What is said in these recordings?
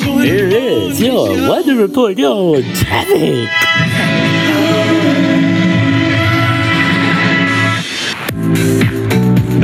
Here is your weather report, your traffic.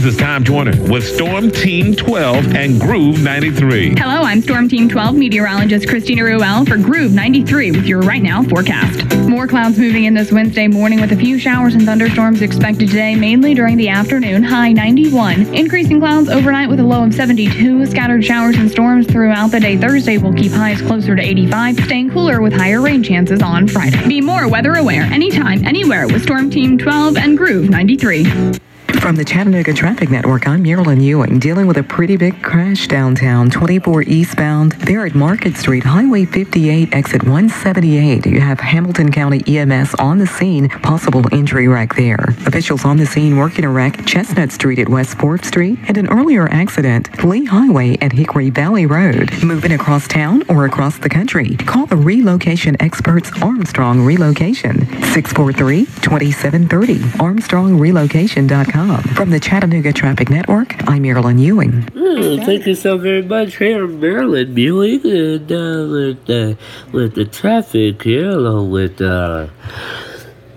This is Tom Joyner with Storm Team 12 and Groove 93. Hello, I'm Storm Team 12 meteorologist Christina Ruel for Groove 93 with your right now forecast. More clouds moving in this Wednesday morning with a few showers and thunderstorms expected today, mainly during the afternoon, high 91. Increasing clouds overnight with a low of 72. Scattered showers and storms throughout the day Thursday will keep highs closer to 85, staying cooler with higher rain chances on Friday. Be more weather aware anytime, anywhere with Storm Team 12 and Groove 93. From the Chattanooga Traffic Network, I'm Marilyn Ewing, dealing with a pretty big crash downtown, 24 eastbound. There at Market Street, Highway 58, exit 178. You have Hamilton County EMS on the scene, possible injury wreck there. Officials on the scene working a wreck, Chestnut Street at West 4th Street, and an earlier accident, Lee Highway at Hickory Valley Road. Moving across town or across the country, call the relocation experts Armstrong Relocation, 643-2730, armstrongrelocation.com. From the Chattanooga Traffic Network, I'm Marilyn Ewing. Oh, thank you so very much here, Marilyn Ewing, and uh, with, with the traffic here, along with, uh,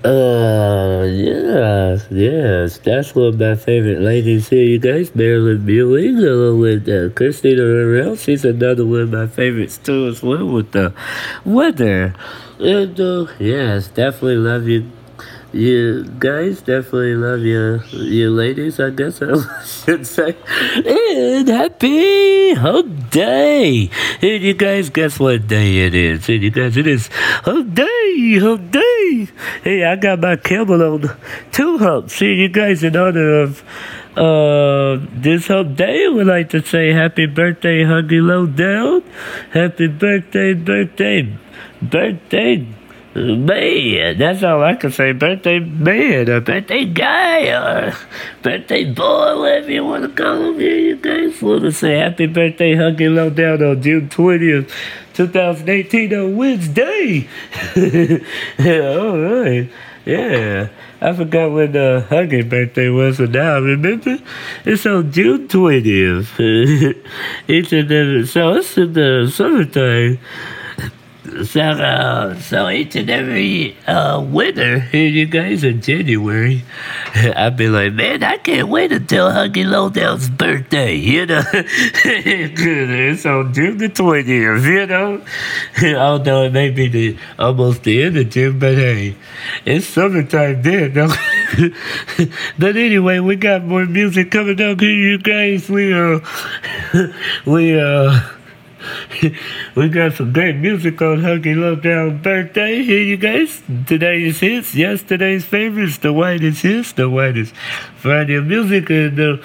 uh, yeah, yes, that's one of my favorite ladies here, you guys. Marilyn Ewing, along with uh, Christina Rorel. She's another one of my favorites too, as well, with the weather. And, uh, yes, definitely love you. You guys definitely love you, you ladies, I guess I should say. And happy hump day! And you guys, guess what day it is? And you guys, it is hump day, hump day! Hey, I got my camel on two humps. See you guys in honor of uh, this hump day, would like to say happy birthday, Huggy Lowdown. Happy birthday, birthday, birthday, man. That's all I can say. Birthday man, or birthday guy, or birthday boy, whatever you want to call him. Here, you guys want to say happy birthday, Huggy Lowdown on June 20th. 2018 on Wednesday. all right. Yeah. I forgot when uh, Huggy's birthday was, and now I remember. It's on June 20th. it's in the, so it's in the summertime. So, uh, so each and every uh, winter here, you guys, in January, I'd be like, man, I can't wait until Huggy Lowdown's birthday, you know? it's on June the 20th, you know? Although it may be the, almost the end of June, but hey, it's summertime then, but anyway, we got more music coming up here, you guys. We, uh, we, uh, we got some great music on Huggy Lowdown birthday. Here, you guys. Today Today's hits, yesterday's favorites, the whitest hits, the whitest Friday music, and uh,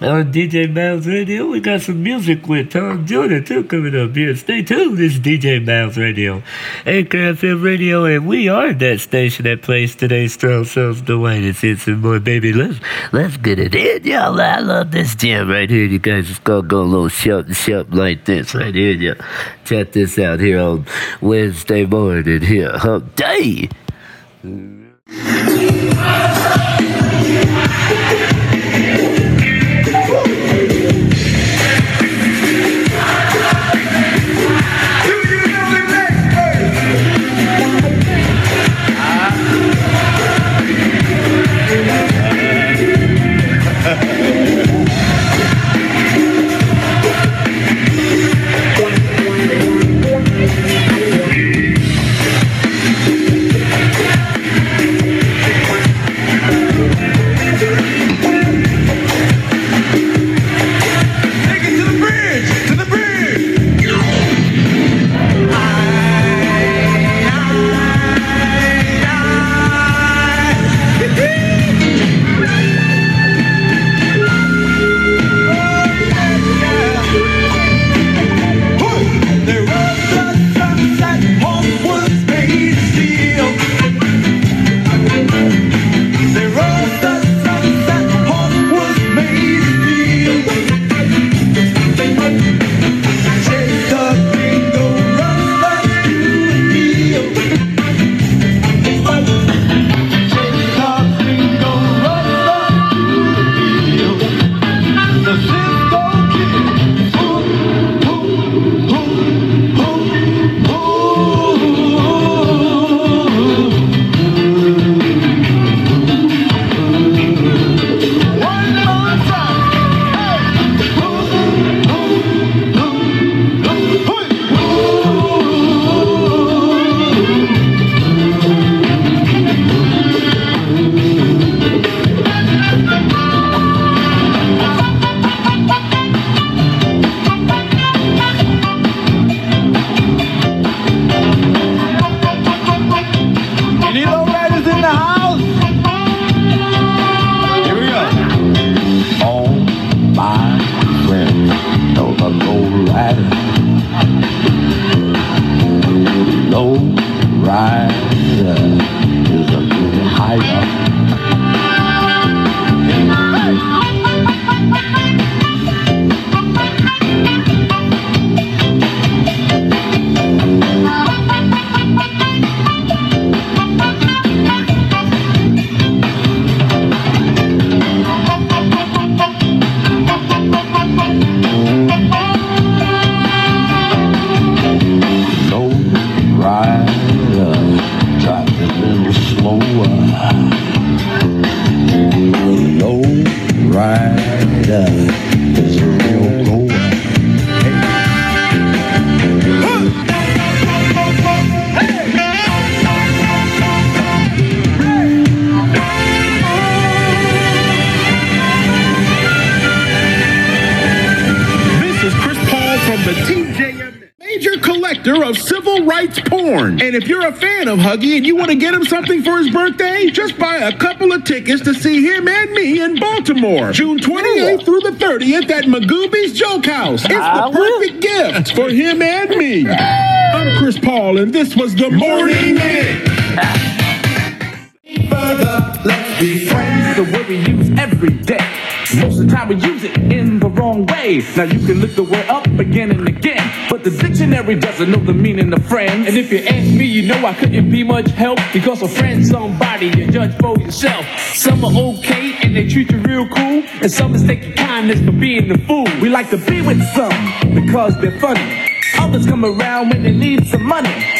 on DJ Myles Radio, we got some music with Tom Joyner too coming up here. Stay tuned, this is DJ Myles Radio, Anchor FM Radio, and we are that station that plays today's strong songs, the whitest hits and more, baby. Let's let's get it in, y'all. I love this jam right here, you guys. It's gonna go a little something, something like this right here, yeah. Check this out here on Wednesday morning here, Hump Day. Rider rights. And if you're a fan of Huggy and you want to get him something for his birthday, just buy a couple of tickets to see him and me in Baltimore, June 28th through the 30th at Magooby's Joke House. It's the perfect gift for him and me. I'm Chris Paul, and this was the Morning Minute. further. Let's be friends. The word we use every day. Most of the time we use it in the wrong way. Now you can look the word up again and again, but the dictionary doesn't know the meaning of friend. And if you ask me, you know I couldn't be much help because a friend's somebody you judge for yourself. Some are okay and they treat you real cool, and some mistake your kindness for being the fool. We like to be with some because they're funny. Others come around when they need some money.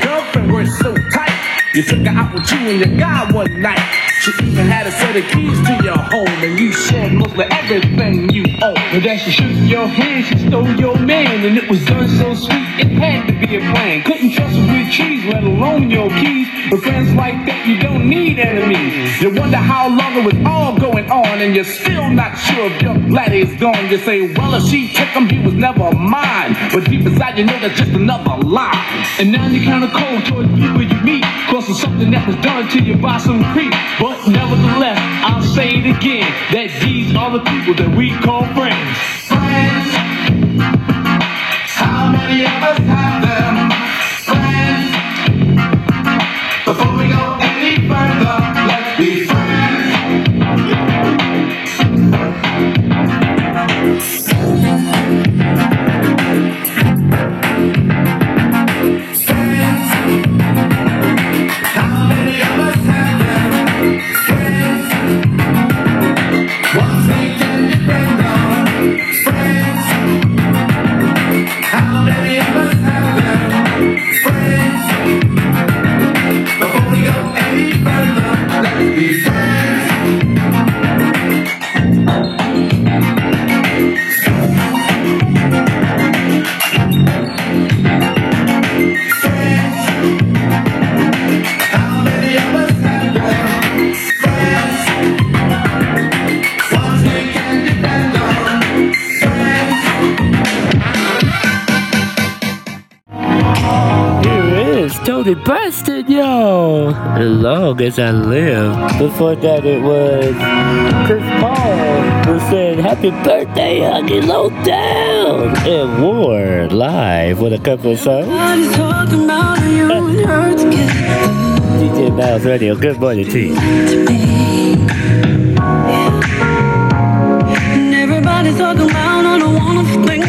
You took her out with you and your guy one night. She even had a set of keys to your home, and you shared mostly everything you own. But as she shook your hand, she stole your man, and it was done so sweet, it had to be a plan. Couldn't trust her with cheese, let alone your keys. But friends like that, you don't need enemies. You wonder how long it was all going on, and you're still not sure if your laddie is gone. You say, well, if she took him, he was never mine. But deep inside, you know that's just another lie. And now you're kinda cold towards people you meet, cause of something that was done to you by some creep. But nevertheless, I'll say it again, that these are the people that we call friends. Friends. David Preston, yo! As long as I live. Before that, it was Chris Paul who said, Happy birthday, Huggy Low Down! And War live with a couple of songs. DJ Myles Radio, good morning to you. Yeah. Everybody's talking about all the wonderful things.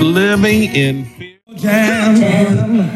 living in fear. Jam. Jam.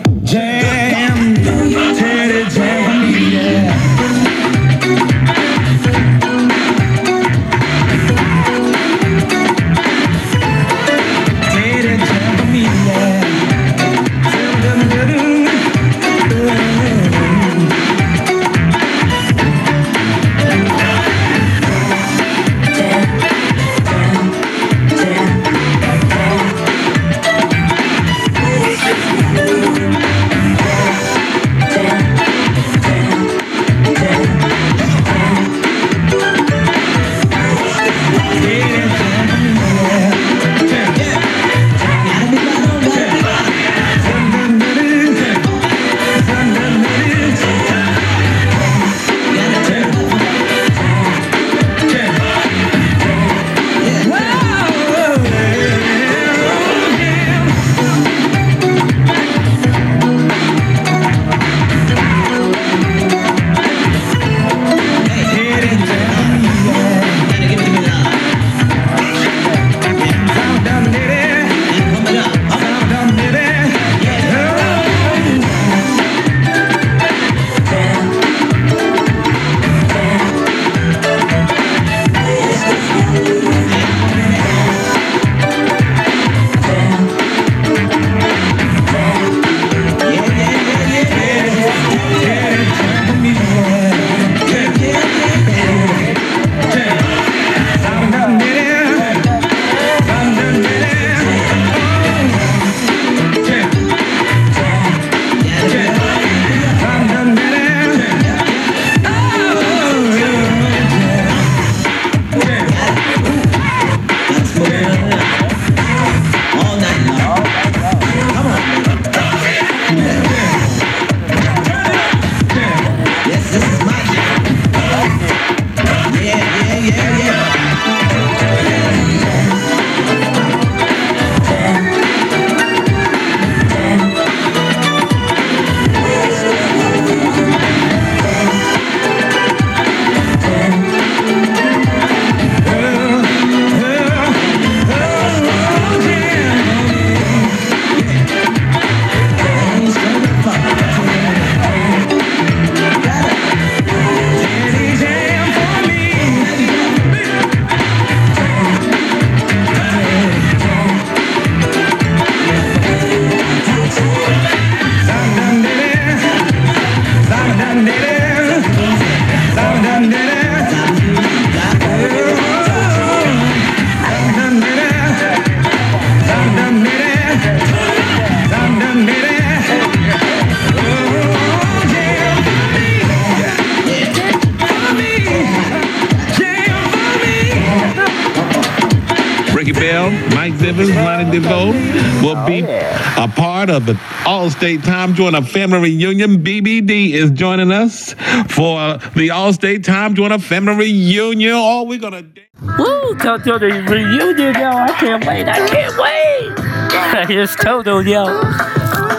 vote will be oh, a part of the All-State Tom Joyner Family Reunion. BBD is joining us for the All-State Tom Joyner Family Reunion. Oh, we're going to... Woo, come to the reunion, yo. I can't wait. I can't wait. Here's Toto, yo.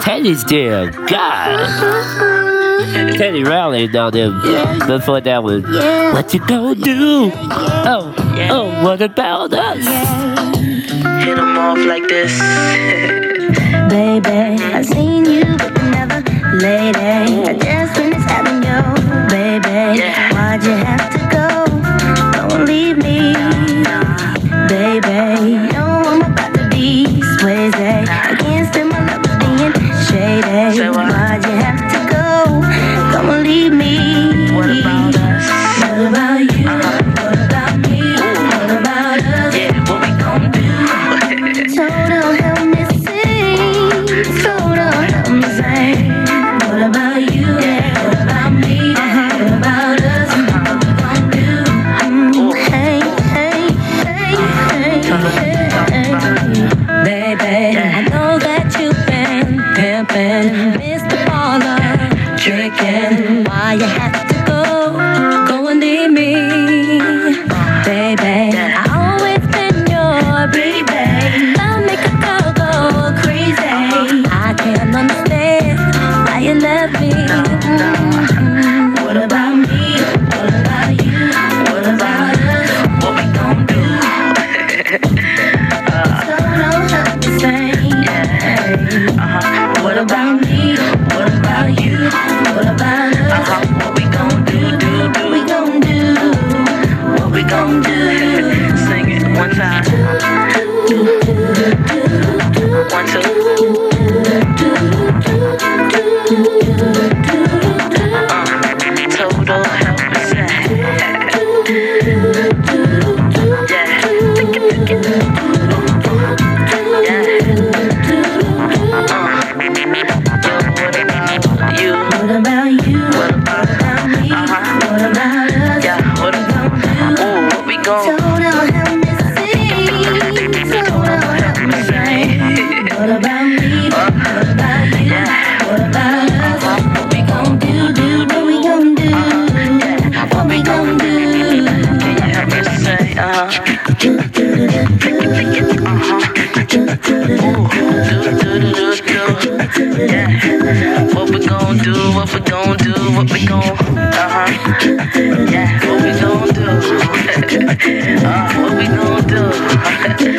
Teddy's dear God. Teddy Riley now them Yeah. Before that was yeah. What you gonna do? Yeah. Oh, oh, what about us? Hit them off like this. Baby, I've seen you, but never lady. I just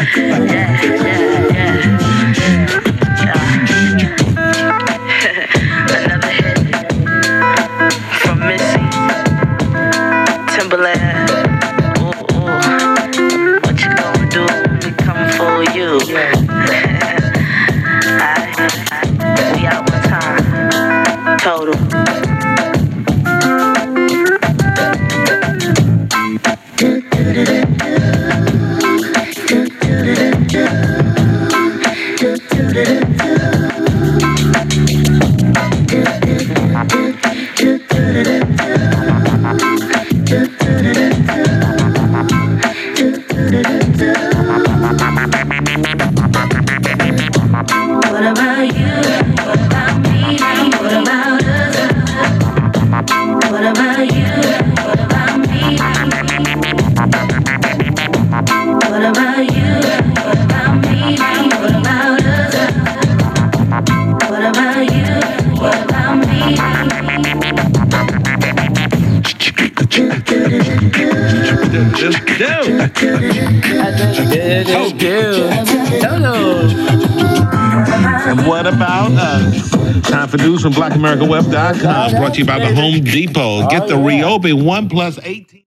yeah. for news from BlackAmericaWeb.com. Brought to you by the Home Depot. Get the oh, Ryobi One Plus 18.